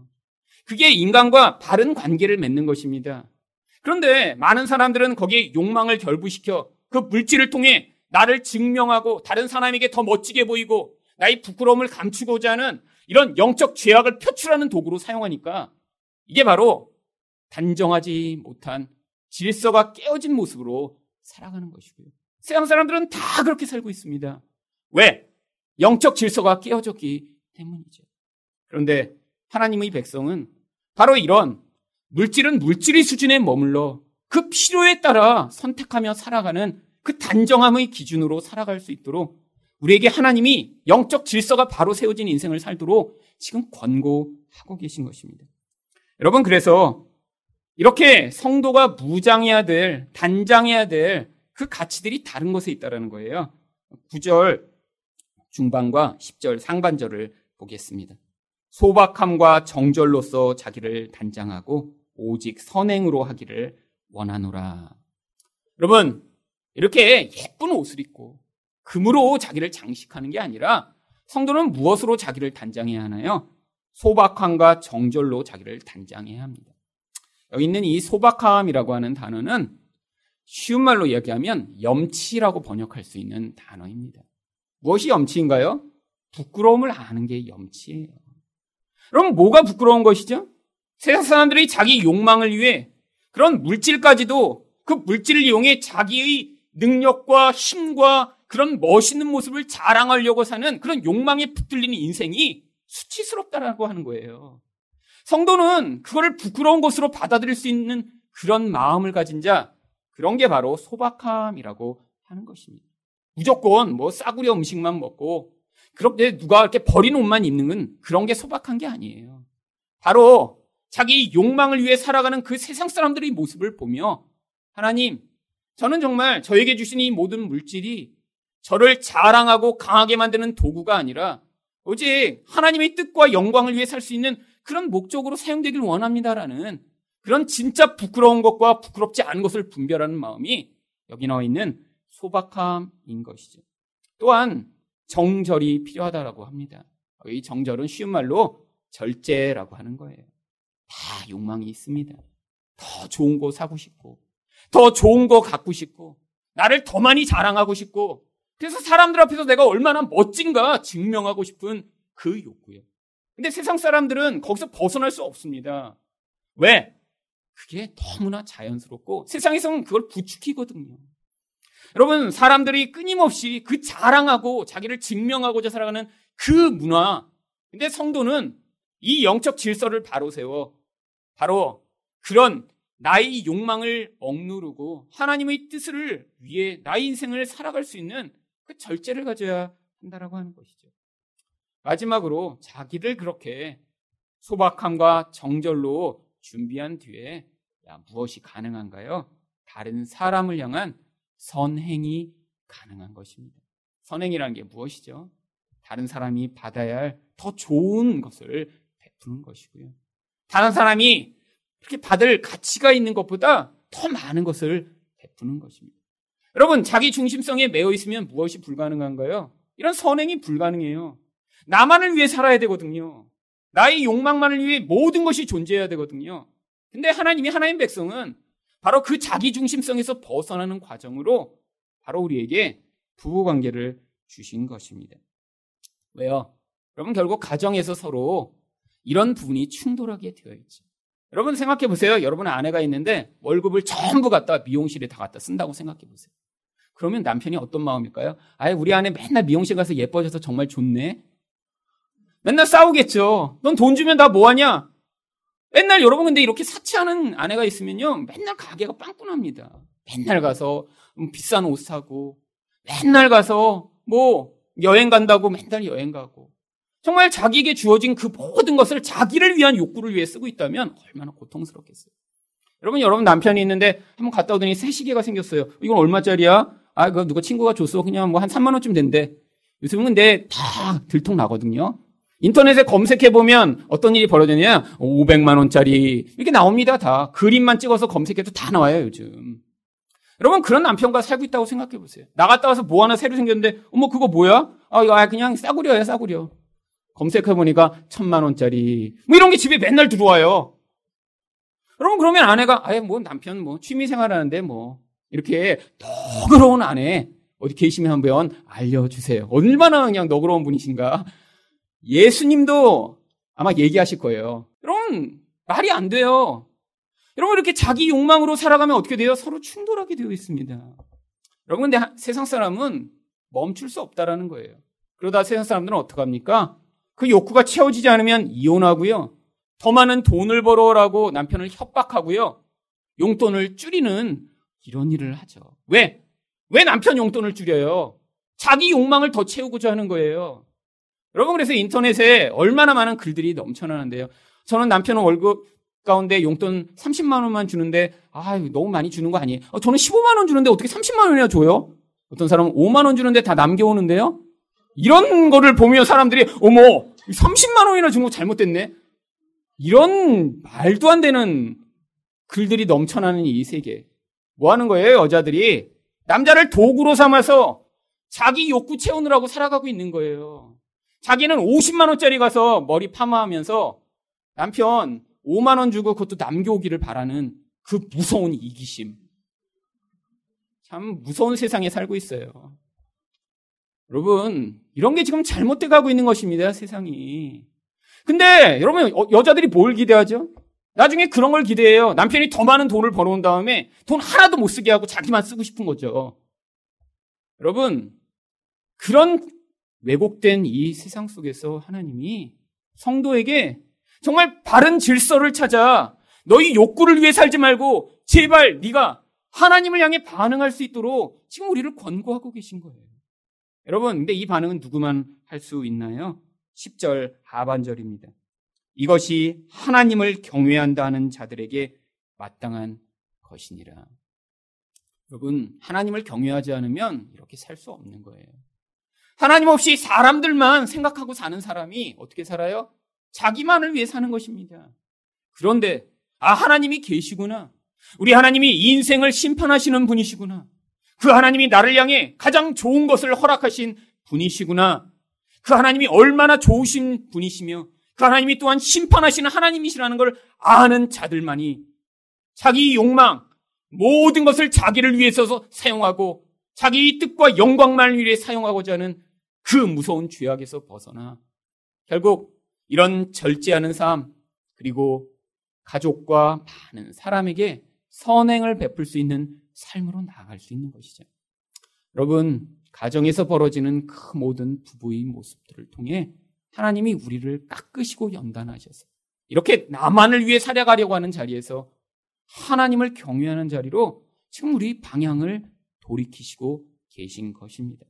그게 인간과 바른 관계를 맺는 것입니다. 그런데 많은 사람들은 거기에 욕망을 결부시켜 그 물질을 통해 나를 증명하고 다른 사람에게 더 멋지게 보이고 나의 부끄러움을 감추고자 하는 이런 영적 죄악을 표출하는 도구로 사용하니까 이게 바로 단정하지 못한 질서가 깨어진 모습으로 살아가는 것이고요. 세상 사람들은 다 그렇게 살고 있습니다. 왜? 영적 질서가 깨어졌기 때문이죠. 그런데 하나님의 백성은 바로 이런 물질은 물질의 수준에 머물러 그 필요에 따라 선택하며 살아가는 그 단정함의 기준으로 살아갈 수 있도록 우리에게 하나님이 영적 질서가 바로 세워진 인생을 살도록 지금 권고하고 계신 것입니다. 여러분, 그래서 이렇게 성도가 무장해야 될, 단장해야 될 그 가치들이 다른 곳에 있다라는 거예요. 9절 중반과 10절 상반절을 보겠습니다. 소박함과 정절로서 자기를 단장하고 오직 선행으로 하기를 원하노라. 여러분, 이렇게 예쁜 옷을 입고 금으로 자기를 장식하는 게 아니라 성도는 무엇으로 자기를 단장해야 하나요? 소박함과 정절로 자기를 단장해야 합니다. 여기 있는 이 소박함이라고 하는 단어는 쉬운 말로 이야기하면 염치라고 번역할 수 있는 단어입니다. 무엇이 염치인가요? 부끄러움을 아는 게 염치예요. 그럼 뭐가 부끄러운 것이죠? 세상 사람들이 자기 욕망을 위해 그런 물질까지도 그 물질을 이용해 자기의 능력과 힘과 그런 멋있는 모습을 자랑하려고 사는 그런 욕망에 붙들리는 인생이 수치스럽다라고 하는 거예요. 성도는 그거를 부끄러운 것으로 받아들일 수 있는 그런 마음을 가진 자, 그런 게 바로 소박함이라고 하는 것입니다. 무조건 뭐 싸구려 음식만 먹고 그렇게 누가 이렇게 버린 옷만 입는 건 그런 게 소박한 게 아니에요. 바로 자기 욕망을 위해 살아가는 그 세상 사람들의 모습을 보며 하나님, 저는 정말 저에게 주신 이 모든 물질이 저를 자랑하고 강하게 만드는 도구가 아니라 오직 하나님의 뜻과 영광을 위해 살 수 있는 그런 목적으로 사용되길 원합니다라는 그런 진짜 부끄러운 것과 부끄럽지 않은 것을 분별하는 마음이 여기 나와 있는 소박함인 것이죠. 또한 정절이 필요하다라고 합니다. 이 정절은 쉬운 말로 절제라고 하는 거예요. 다 욕망이 있습니다. 더 좋은 거 사고 싶고, 더 좋은 거 갖고 싶고, 나를 더 많이 자랑하고 싶고, 그래서 사람들 앞에서 내가 얼마나 멋진가 증명하고 싶은 그 욕구요. 근데 세상 사람들은 거기서 벗어날 수 없습니다. 왜? 그게 너무나 자연스럽고 세상에서는 그걸 부추기거든요. 여러분, 사람들이 끊임없이 그 자랑하고 자기를 증명하고자 살아가는 그 문화. 근데 성도는 이 영적 질서를 바로 세워 바로 그런 나의 욕망을 억누르고 하나님의 뜻을 위해 나의 인생을 살아갈 수 있는 그 절제를 가져야 한다라고 하는 것이죠. 마지막으로 자기를 그렇게 소박함과 정절로 준비한 뒤에 야, 무엇이 가능한가요? 다른 사람을 향한 선행이 가능한 것입니다. 선행이라는 게 무엇이죠? 다른 사람이 받아야 할 더 좋은 것을 베푸는 것이고요. 다른 사람이 그렇게 받을 가치가 있는 것보다 더 많은 것을 베푸는 것입니다. 여러분, 자기 중심성에 매여 있으면 무엇이 불가능한가요? 이런 선행이 불가능해요. 나만을 위해 살아야 되거든요. 나의 욕망만을 위해 모든 것이 존재해야 되거든요. 근데 하나님이 하나님 백성은 바로 그 자기 중심성에서 벗어나는 과정으로 바로 우리에게 부부 관계를 주신 것입니다. 왜요? 여러분 결국 가정에서 서로 이런 부분이 충돌하게 되어 있죠. 여러분 생각해 보세요. 여러분의 아내가 있는데 월급을 전부 갖다 미용실에 다 갖다 쓴다고 생각해 보세요. 그러면 남편이 어떤 마음일까요? 아예 우리 아내 맨날 미용실 가서 예뻐져서 정말 좋네. 맨날 싸우겠죠. 넌 돈 주면 나 뭐하냐? 맨날 여러분 근데 이렇게 사치하는 아내가 있으면요. 맨날 가게가 빵꾸납니다. 맨날 가서 비싼 옷 사고 맨날 가서 뭐 여행 간다고 맨날 여행 가고 정말 자기에게 주어진 그 모든 것을 자기를 위한 욕구를 위해 쓰고 있다면 얼마나 고통스럽겠어요. 여러분, 여러분 남편이 있는데 한번 갔다 오더니 새 시계가 생겼어요. 이건 얼마짜리야? 아, 그거 누가 친구가 줬어. 그냥 뭐 한 3만원쯤 된대. 요즘은 근데 다 들통 나거든요. 인터넷에 검색해보면 어떤 일이 벌어졌냐? 500만원짜리. 이렇게 나옵니다, 다. 그림만 찍어서 검색해도 다 나와요, 요즘. 여러분, 그런 남편과 살고 있다고 생각해 보세요. 나갔다 와서 뭐 하나 새로 생겼는데, 어머, 그거 뭐야? 아, 이거 아, 그냥 싸구려야, 싸구려. 검색해보니까 천만 원짜리. 뭐 이런 게 집에 맨날 들어와요. 여러분, 그러면 아내가, 아예 뭐 남편 뭐 취미 생활 하는데 뭐, 이렇게 너그러운 아내, 어디 계시면 한번 알려주세요. 얼마나 그냥 너그러운 분이신가. 예수님도 아마 얘기하실 거예요. 여러분, 말이 안 돼요. 여러분, 이렇게 자기 욕망으로 살아가면 어떻게 돼요? 서로 충돌하게 되어 있습니다. 여러분, 근데 세상 사람은 멈출 수 없다라는 거예요. 그러다 세상 사람들은 어떡합니까? 그 욕구가 채워지지 않으면 이혼하고요. 더 많은 돈을 벌어라고 남편을 협박하고요. 용돈을 줄이는 이런 일을 하죠. 왜? 왜 남편 용돈을 줄여요? 자기 욕망을 더 채우고자 하는 거예요. 여러분 그래서 인터넷에 얼마나 많은 글들이 넘쳐나는데요. 저는 남편 월급 가운데 용돈 30만 원만 주는데 아 너무 많이 주는 거 아니에요? 어, 저는 15만 원 주는데 어떻게 30만 원이나 줘요? 어떤 사람은 5만 원 주는데 다 남겨오는데요? 이런 거를 보면 사람들이 어머 30만 원이나 준 거 잘못됐네. 이런 말도 안 되는 글들이 넘쳐나는 이 세계. 뭐 하는 거예요, 여자들이? 남자를 도구로 삼아서 자기 욕구 채우느라고 살아가고 있는 거예요. 자기는 50만 원짜리 가서 머리 파마하면서 남편 5만 원 주고 그것도 남겨오기를 바라는 그 무서운 이기심. 참 무서운 세상에 살고 있어요. 여러분, 이런 게 지금 잘못돼 가고 있는 것입니다, 세상이. 근데 여러분, 어, 여자들이 뭘 기대하죠? 나중에 그런 걸 기대해요. 남편이 더 많은 돈을 벌어온 다음에 돈 하나도 못 쓰게 하고 자기만 쓰고 싶은 거죠. 여러분, 그런 왜곡된 이 세상 속에서 하나님이 성도에게 정말 바른 질서를 찾아 너희 욕구를 위해 살지 말고 제발 네가 하나님을 향해 반응할 수 있도록 지금 우리를 권고하고 계신 거예요. 여러분, 근데 이 반응은 누구만 할 수 있나요? 10절 하반절입니다. 이것이 하나님을 경외한다 하는 자들에게 마땅한 것이니라. 여러분, 하나님을 경외하지 않으면 이렇게 살 수 없는 거예요. 하나님 없이 사람들만 생각하고 사는 사람이 어떻게 살아요? 자기만을 위해 사는 것입니다. 그런데, 아, 하나님이 계시구나. 우리 하나님이 인생을 심판하시는 분이시구나. 그 하나님이 나를 향해 가장 좋은 것을 허락하신 분이시구나. 그 하나님이 얼마나 좋으신 분이시며 그 하나님이 또한 심판하시는 하나님이시라는 걸 아는 자들만이 자기 욕망, 모든 것을 자기를 위해서 사용하고 자기 뜻과 영광만을 위해 사용하고자 하는 그 무서운 죄악에서 벗어나 결국 이런 절제하는 삶 그리고 가족과 많은 사람에게 선행을 베풀 수 있는 삶으로 나아갈 수 있는 것이죠. 여러분, 가정에서 벌어지는 그 모든 부부의 모습들을 통해 하나님이 우리를 깎으시고 연단하셔서 이렇게 나만을 위해 살아가려고 하는 자리에서 하나님을 경외하는 자리로 지금 우리 방향을 돌이키시고 계신 것입니다.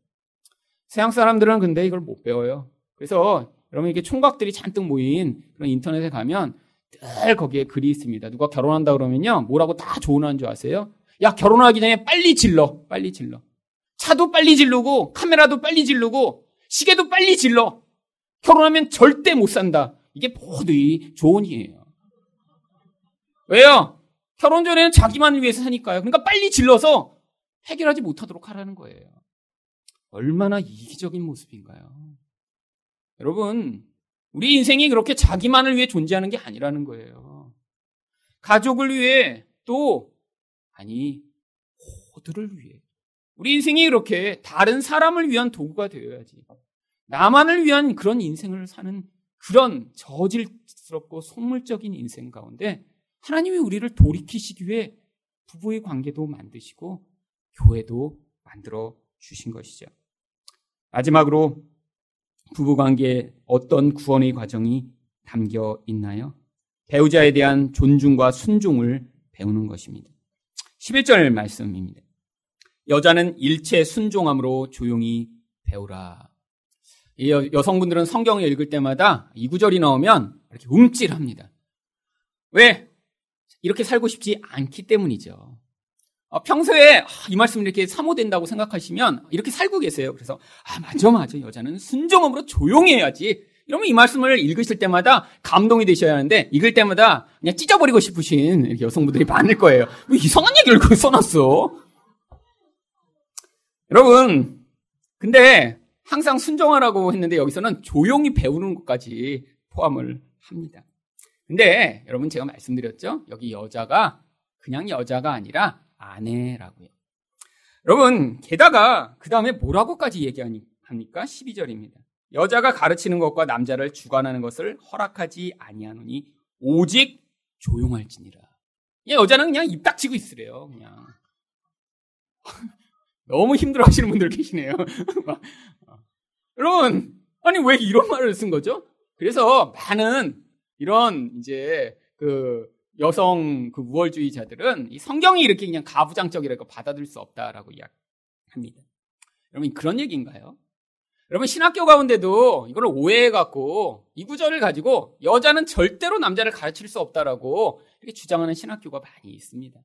서양 사람들은 근데 이걸 못 배워요. 그래서 여러분 이게 총각들이 잔뜩 모인 그런 인터넷에 가면 늘 거기에 글이 있습니다. 누가 결혼한다 그러면요. 뭐라고 다 조언하는 줄 아세요? 야, 결혼하기 전에 빨리 질러. 빨리 질러. 차도 빨리 질르고, 카메라도 빨리 질르고, 시계도 빨리 질러. 결혼하면 절대 못 산다. 이게 모두 조언이에요. 왜요? 결혼 전에는 자기만을 위해서 사니까요. 그러니까 빨리 질러서 해결하지 못하도록 하라는 거예요. 얼마나 이기적인 모습인가요? 여러분, 우리 인생이 그렇게 자기만을 위해 존재하는 게 아니라는 거예요. 가족을 위해 또, 아니, 호들을 위해. 우리 인생이 그렇게 다른 사람을 위한 도구가 되어야지. 나만을 위한 그런 인생을 사는 그런 저질스럽고 속물적인 인생 가운데 하나님이 우리를 돌이키시기 위해 부부의 관계도 만드시고 교회도 만들어 주신 것이죠. 마지막으로 부부 관계에 어떤 구원의 과정이 담겨 있나요? 배우자에 대한 존중과 순종을 배우는 것입니다. 11절 말씀입니다. 여자는 일체 순종함으로 조용히 배우라. 여, 성분들은 성경을 읽을 때마다 이 구절이 나오면 이렇게 움찔합니다. 왜? 이렇게 살고 싶지 않기 때문이죠. 어, 평소에 아, 이 말씀을 이렇게 사모된다고 생각하시면 이렇게 살고 계세요. 그래서 아 맞아 맞아 여자는 순종함으로 조용히 해야지. 이러면 이 말씀을 읽으실 때마다 감동이 되셔야 하는데 읽을 때마다 그냥 찢어버리고 싶으신 여성분들이 많을 거예요. 왜 이상한 얘기를 그 써놨어? 여러분, 근데 항상 순종하라고 했는데 여기서는 조용히 배우는 것까지 포함을 합니다. 근데 여러분 제가 말씀드렸죠? 여기 여자가 그냥 여자가 아니라 아내라고요. 여러분, 게다가 그 다음에 뭐라고까지 얘기합니까? 12절입니다. 여자가 가르치는 것과 남자를 주관하는 것을 허락하지 아니하노니 오직 조용할지니라. 여자는 그냥 입 닥치고 있으래요. 그냥 너무 힘들어하시는 분들 계시네요. 여러분, 아니 왜 이런 말을 쓴 거죠? 그래서 많은 이런 이제 그 여성 그 우월주의자들은 이 성경이 이렇게 그냥 가부장적이라고 받아들일 수 없다라고 이야기합니다. 여러분 그런 얘기인가요? 여러분 신학교 가운데도 이걸 오해해갖고 이 구절을 가지고 여자는 절대로 남자를 가르칠 수 없다라고 이렇게 주장하는 신학교가 많이 있습니다.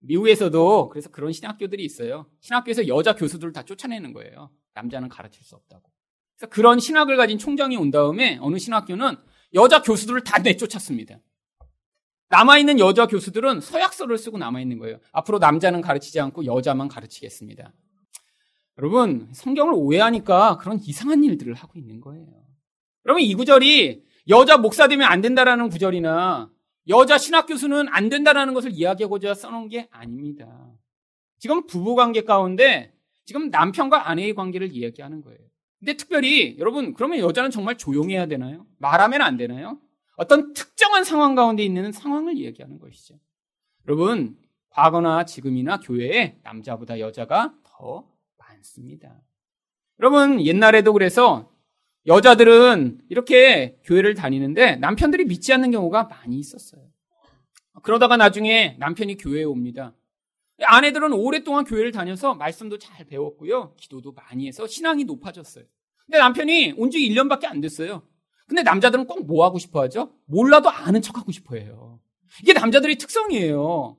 미국에서도 그래서 그런 신학교들이 있어요. 신학교에서 여자 교수들을 다 쫓아내는 거예요. 남자는 가르칠 수 없다고. 그래서 그런 신학을 가진 총장이 온 다음에 어느 신학교는 여자 교수들을 다 내쫓았습니다. 남아있는 여자 교수들은 서약서를 쓰고 남아있는 거예요. 앞으로 남자는 가르치지 않고 여자만 가르치겠습니다. 여러분, 성경을 오해하니까 그런 이상한 일들을 하고 있는 거예요. 여러분, 이 구절이 여자 목사 되면 안 된다라는 구절이나 여자 신학 교수는 안 된다라는 것을 이야기하고자 써놓은 게 아닙니다. 지금 부부 관계 가운데 지금 남편과 아내의 관계를 이야기하는 거예요. 근데 특별히 여러분, 그러면 여자는 정말 조용해야 되나요? 말하면 안 되나요? 어떤 특정한 상황 가운데 있는 상황을 이야기하는 것이죠. 여러분, 과거나 지금이나 교회에 남자보다 여자가 더 많습니다. 여러분, 옛날에도 그래서 여자들은 이렇게 교회를 다니는데 남편들이 믿지 않는 경우가 많이 있었어요. 그러다가 나중에 남편이 교회에 옵니다. 아내들은 오랫동안 교회를 다녀서 말씀도 잘 배웠고요. 기도도 많이 해서 신앙이 높아졌어요. 근데 남편이 온 지 1년밖에 안 됐어요. 근데 남자들은 꼭 뭐 하고 싶어 하죠? 몰라도 아는 척 하고 싶어 해요. 이게 남자들의 특성이에요.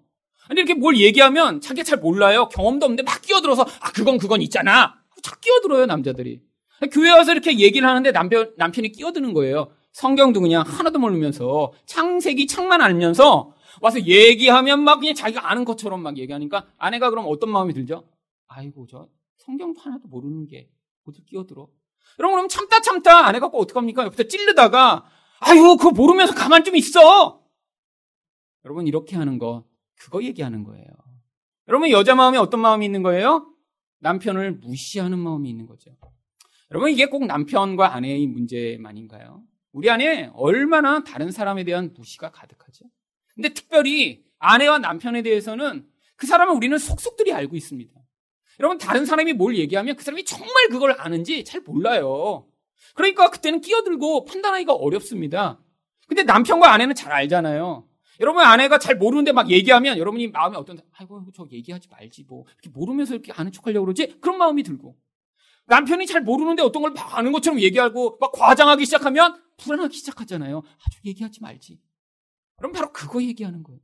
아니, 이렇게 뭘 얘기하면 자기가 잘 몰라요. 경험도 없는데 막 끼어들어서, 아, 그건 그건 있잖아. 착 끼어들어요, 남자들이. 교회 와서 이렇게 얘기를 하는데 남편, 남편이 끼어드는 거예요. 성경도 그냥 하나도 모르면서 창세기 창만 알면서 와서 얘기하면 막 그냥 자기가 아는 것처럼 막 얘기하니까 아내가 그럼 어떤 마음이 들죠? 아이고, 저 성경도 하나도 모르는 게 어디 끼어들어? 여러분, 그럼 참다 참다 안 해갖고 어떡합니까? 옆에서 찔르다가, 아유, 그거 모르면서 가만 좀 있어! 여러분, 이렇게 하는 거, 그거 얘기하는 거예요. 여러분, 여자 마음에 어떤 마음이 있는 거예요? 남편을 무시하는 마음이 있는 거죠. 여러분, 이게 꼭 남편과 아내의 문제만인가요? 우리 안에 얼마나 다른 사람에 대한 무시가 가득하죠? 근데 특별히 아내와 남편에 대해서는 그 사람은 우리는 속속들이 알고 있습니다. 여러분 다른 사람이 뭘 얘기하면 그 사람이 정말 그걸 아는지 잘 몰라요. 그러니까 그때는 끼어들고 판단하기가 어렵습니다. 근데 남편과 아내는 잘 알잖아요. 여러분 아내가 잘 모르는데 막 얘기하면 여러분이 마음이 어떤 아이고 저 얘기하지 말지 뭐 이렇게 모르면서 이렇게 아는 척하려고 그러지 그런 마음이 들고 남편이 잘 모르는데 어떤 걸 막 아는 것처럼 얘기하고 막 과장하기 시작하면 불안하기 시작하잖아요. 아주 얘기하지 말지. 그럼 바로 그거 얘기하는 거예요.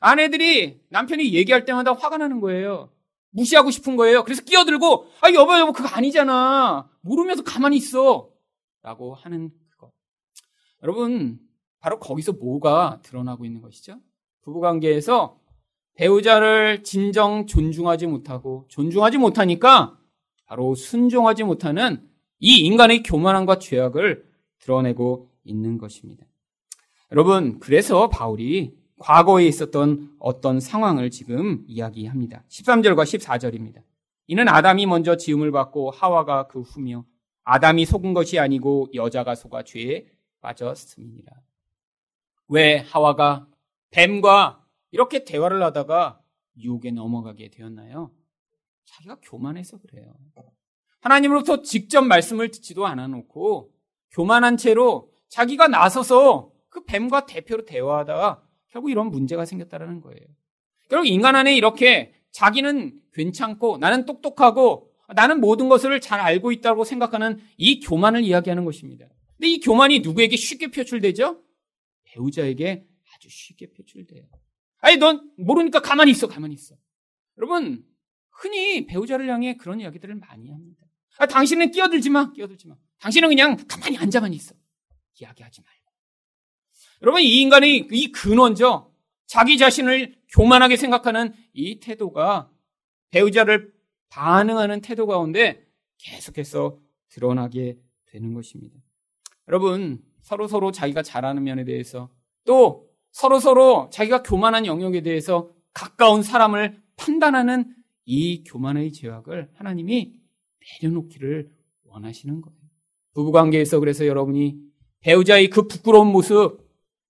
아내들이 남편이 얘기할 때마다 화가 나는 거예요. 무시하고 싶은 거예요. 그래서 끼어들고, 아, 여보, 여보, 그거 아니잖아. 모르면서 가만히 있어. 라고 하는 그거. 여러분, 바로 거기서 뭐가 드러나고 있는 것이죠? 부부관계에서 배우자를 진정 존중하지 못하고, 존중하지 못하니까 바로 순종하지 못하는 이 인간의 교만함과 죄악을 드러내고 있는 것입니다. 여러분, 그래서 바울이 과거에 있었던 어떤 상황을 지금 이야기합니다. 13절과 14절입니다. 이는 아담이 먼저 지음을 받고 하와가 그 후며 아담이 속은 것이 아니고 여자가 속아 죄에 빠졌습니다. 왜 하와가 뱀과 이렇게 대화를 하다가 유혹에 넘어가게 되었나요? 자기가 교만해서 그래요. 하나님으로부터 직접 말씀을 듣지도 않아 놓고 교만한 채로 자기가 나서서 그 뱀과 대표로 대화하다가 결국 이런 문제가 생겼다는 거예요. 결국 인간 안에 이렇게 자기는 괜찮고 나는 똑똑하고 나는 모든 것을 잘 알고 있다고 생각하는 이 교만을 이야기하는 것입니다. 근데 이 교만이 누구에게 쉽게 표출되죠? 배우자에게 아주 쉽게 표출돼요. 아니, 넌 모르니까 가만히 있어, 가만히 있어. 여러분, 흔히 배우자를 향해 그런 이야기들을 많이 합니다. 아, 당신은 끼어들지 마, 끼어들지 마. 당신은 그냥 가만히 앉아만 있어. 이야기하지 말고. 여러분, 이 인간의 이 근원죠. 자기 자신을 교만하게 생각하는 이 태도가 배우자를 반응하는 태도 가운데 계속해서 드러나게 되는 것입니다. 여러분, 서로 서로 자기가 잘하는 면에 대해서 또 서로 서로 자기가 교만한 영역에 대해서 가까운 사람을 판단하는 이 교만의 죄악을 하나님이 내려놓기를 원하시는 거예요. 부부관계에서 그래서 여러분이 배우자의 그 부끄러운 모습,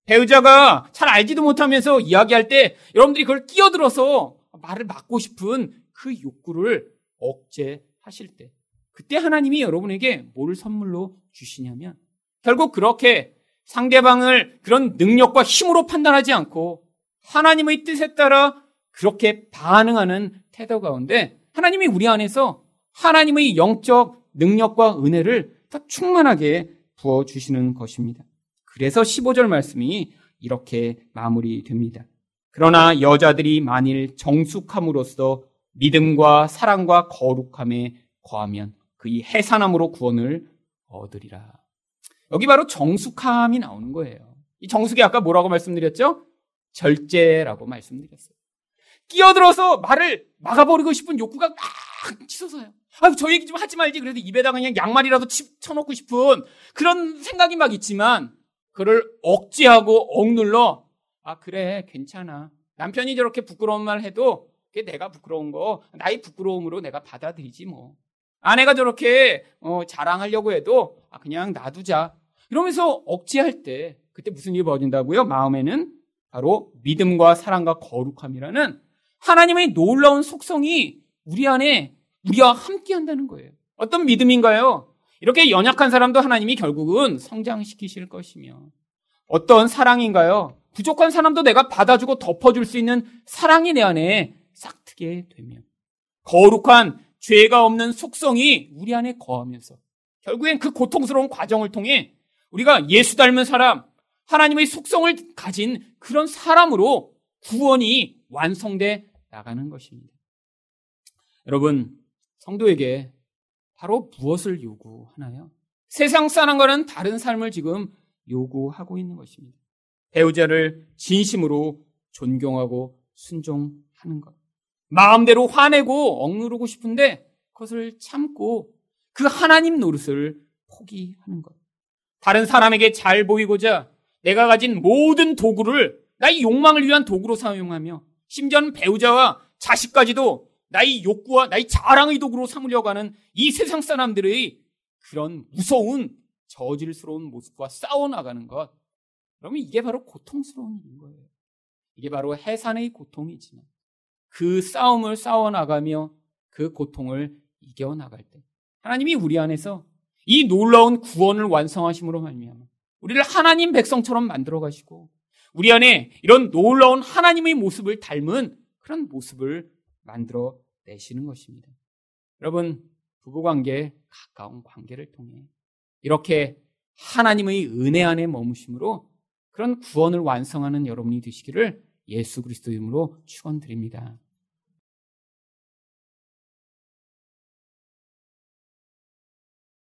배우자가 잘 알지도 못하면서 이야기할 때 여러분들이 그걸 끼어들어서 말을 막고 싶은 그 욕구를 억제하실 때 그때 하나님이 여러분에게 뭘 선물로 주시냐면 결국 그렇게 상대방을 그런 능력과 힘으로 판단하지 않고 하나님의 뜻에 따라 그렇게 반응하는 태도 가운데 하나님이 우리 안에서 하나님의 영적 능력과 은혜를 더 충만하게 부어주시는 것입니다. 그래서 15절 말씀이 이렇게 마무리됩니다. 그러나 여자들이 만일 정숙함으로써 믿음과 사랑과 거룩함에 거하면 그이 해산함으로 구원을 얻으리라. 여기 바로 정숙함이 나오는 거예요. 이 정숙이 아까 뭐라고 말씀드렸죠? 절제라고 말씀드렸어요. 끼어들어서 말을 막아버리고 싶은 욕구가 막 치솟아요. 아유, 저 얘기 좀 하지 말지. 그래도 입에다가 그냥 양말이라도 쳐놓고 싶은 그런 생각이 막 있지만, 그를 억제하고 억눌러, 아, 그래, 괜찮아. 남편이 저렇게 부끄러운 말 해도, 그게 내가 부끄러운 거, 나의 부끄러움으로 내가 받아들이지 뭐. 아내가 저렇게 어, 자랑하려고 해도 아, 그냥 놔두자. 이러면서 억지할 때 그때 무슨 일이 벌어진다고요? 마음에는 바로 믿음과 사랑과 거룩함이라는 하나님의 놀라운 속성이 우리 안에 우리와 함께 한다는 거예요. 어떤 믿음인가요? 이렇게 연약한 사람도 하나님이 결국은 성장시키실 것이며 어떤 사랑인가요? 부족한 사람도 내가 받아주고 덮어줄 수 있는 사랑이 내 안에 싹트게 되며 거룩한 죄가 없는 속성이 우리 안에 거하면서 결국엔 그 고통스러운 과정을 통해 우리가 예수 닮은 사람, 하나님의 속성을 가진 그런 사람으로 구원이 완성돼 나가는 것입니다. 여러분, 성도에게 바로 무엇을 요구하나요? 세상 사람과는 다른 삶을 지금 요구하고 있는 것입니다. 배우자를 진심으로 존경하고 순종하는 것. 마음대로 화내고 억누르고 싶은데 그것을 참고 그 하나님 노릇을 포기하는 것. 다른 사람에게 잘 보이고자 내가 가진 모든 도구를 나의 욕망을 위한 도구로 사용하며 심지어는 배우자와 자식까지도 나의 욕구와 나의 자랑의 도구로 삼으려고 하는 이 세상 사람들의 그런 무서운 저질스러운 모습과 싸워나가는 것. 그러면 이게 바로 고통스러운 일인 거예요. 이게 바로 해산의 고통이지만 그 싸움을 싸워나가며 그 고통을 이겨나갈 때 하나님이 우리 안에서 이 놀라운 구원을 완성하심으로 말미암아 우리를 하나님 백성처럼 만들어 가시고 우리 안에 이런 놀라운 하나님의 모습을 닮은 그런 모습을 만들어 내시는 것입니다. 여러분 부부 관계 가까운 관계를 통해 이렇게 하나님의 은혜 안에 머무심으로 그런 구원을 완성하는 여러분이 되시기를 예수 그리스도 이름으로 축원드립니다.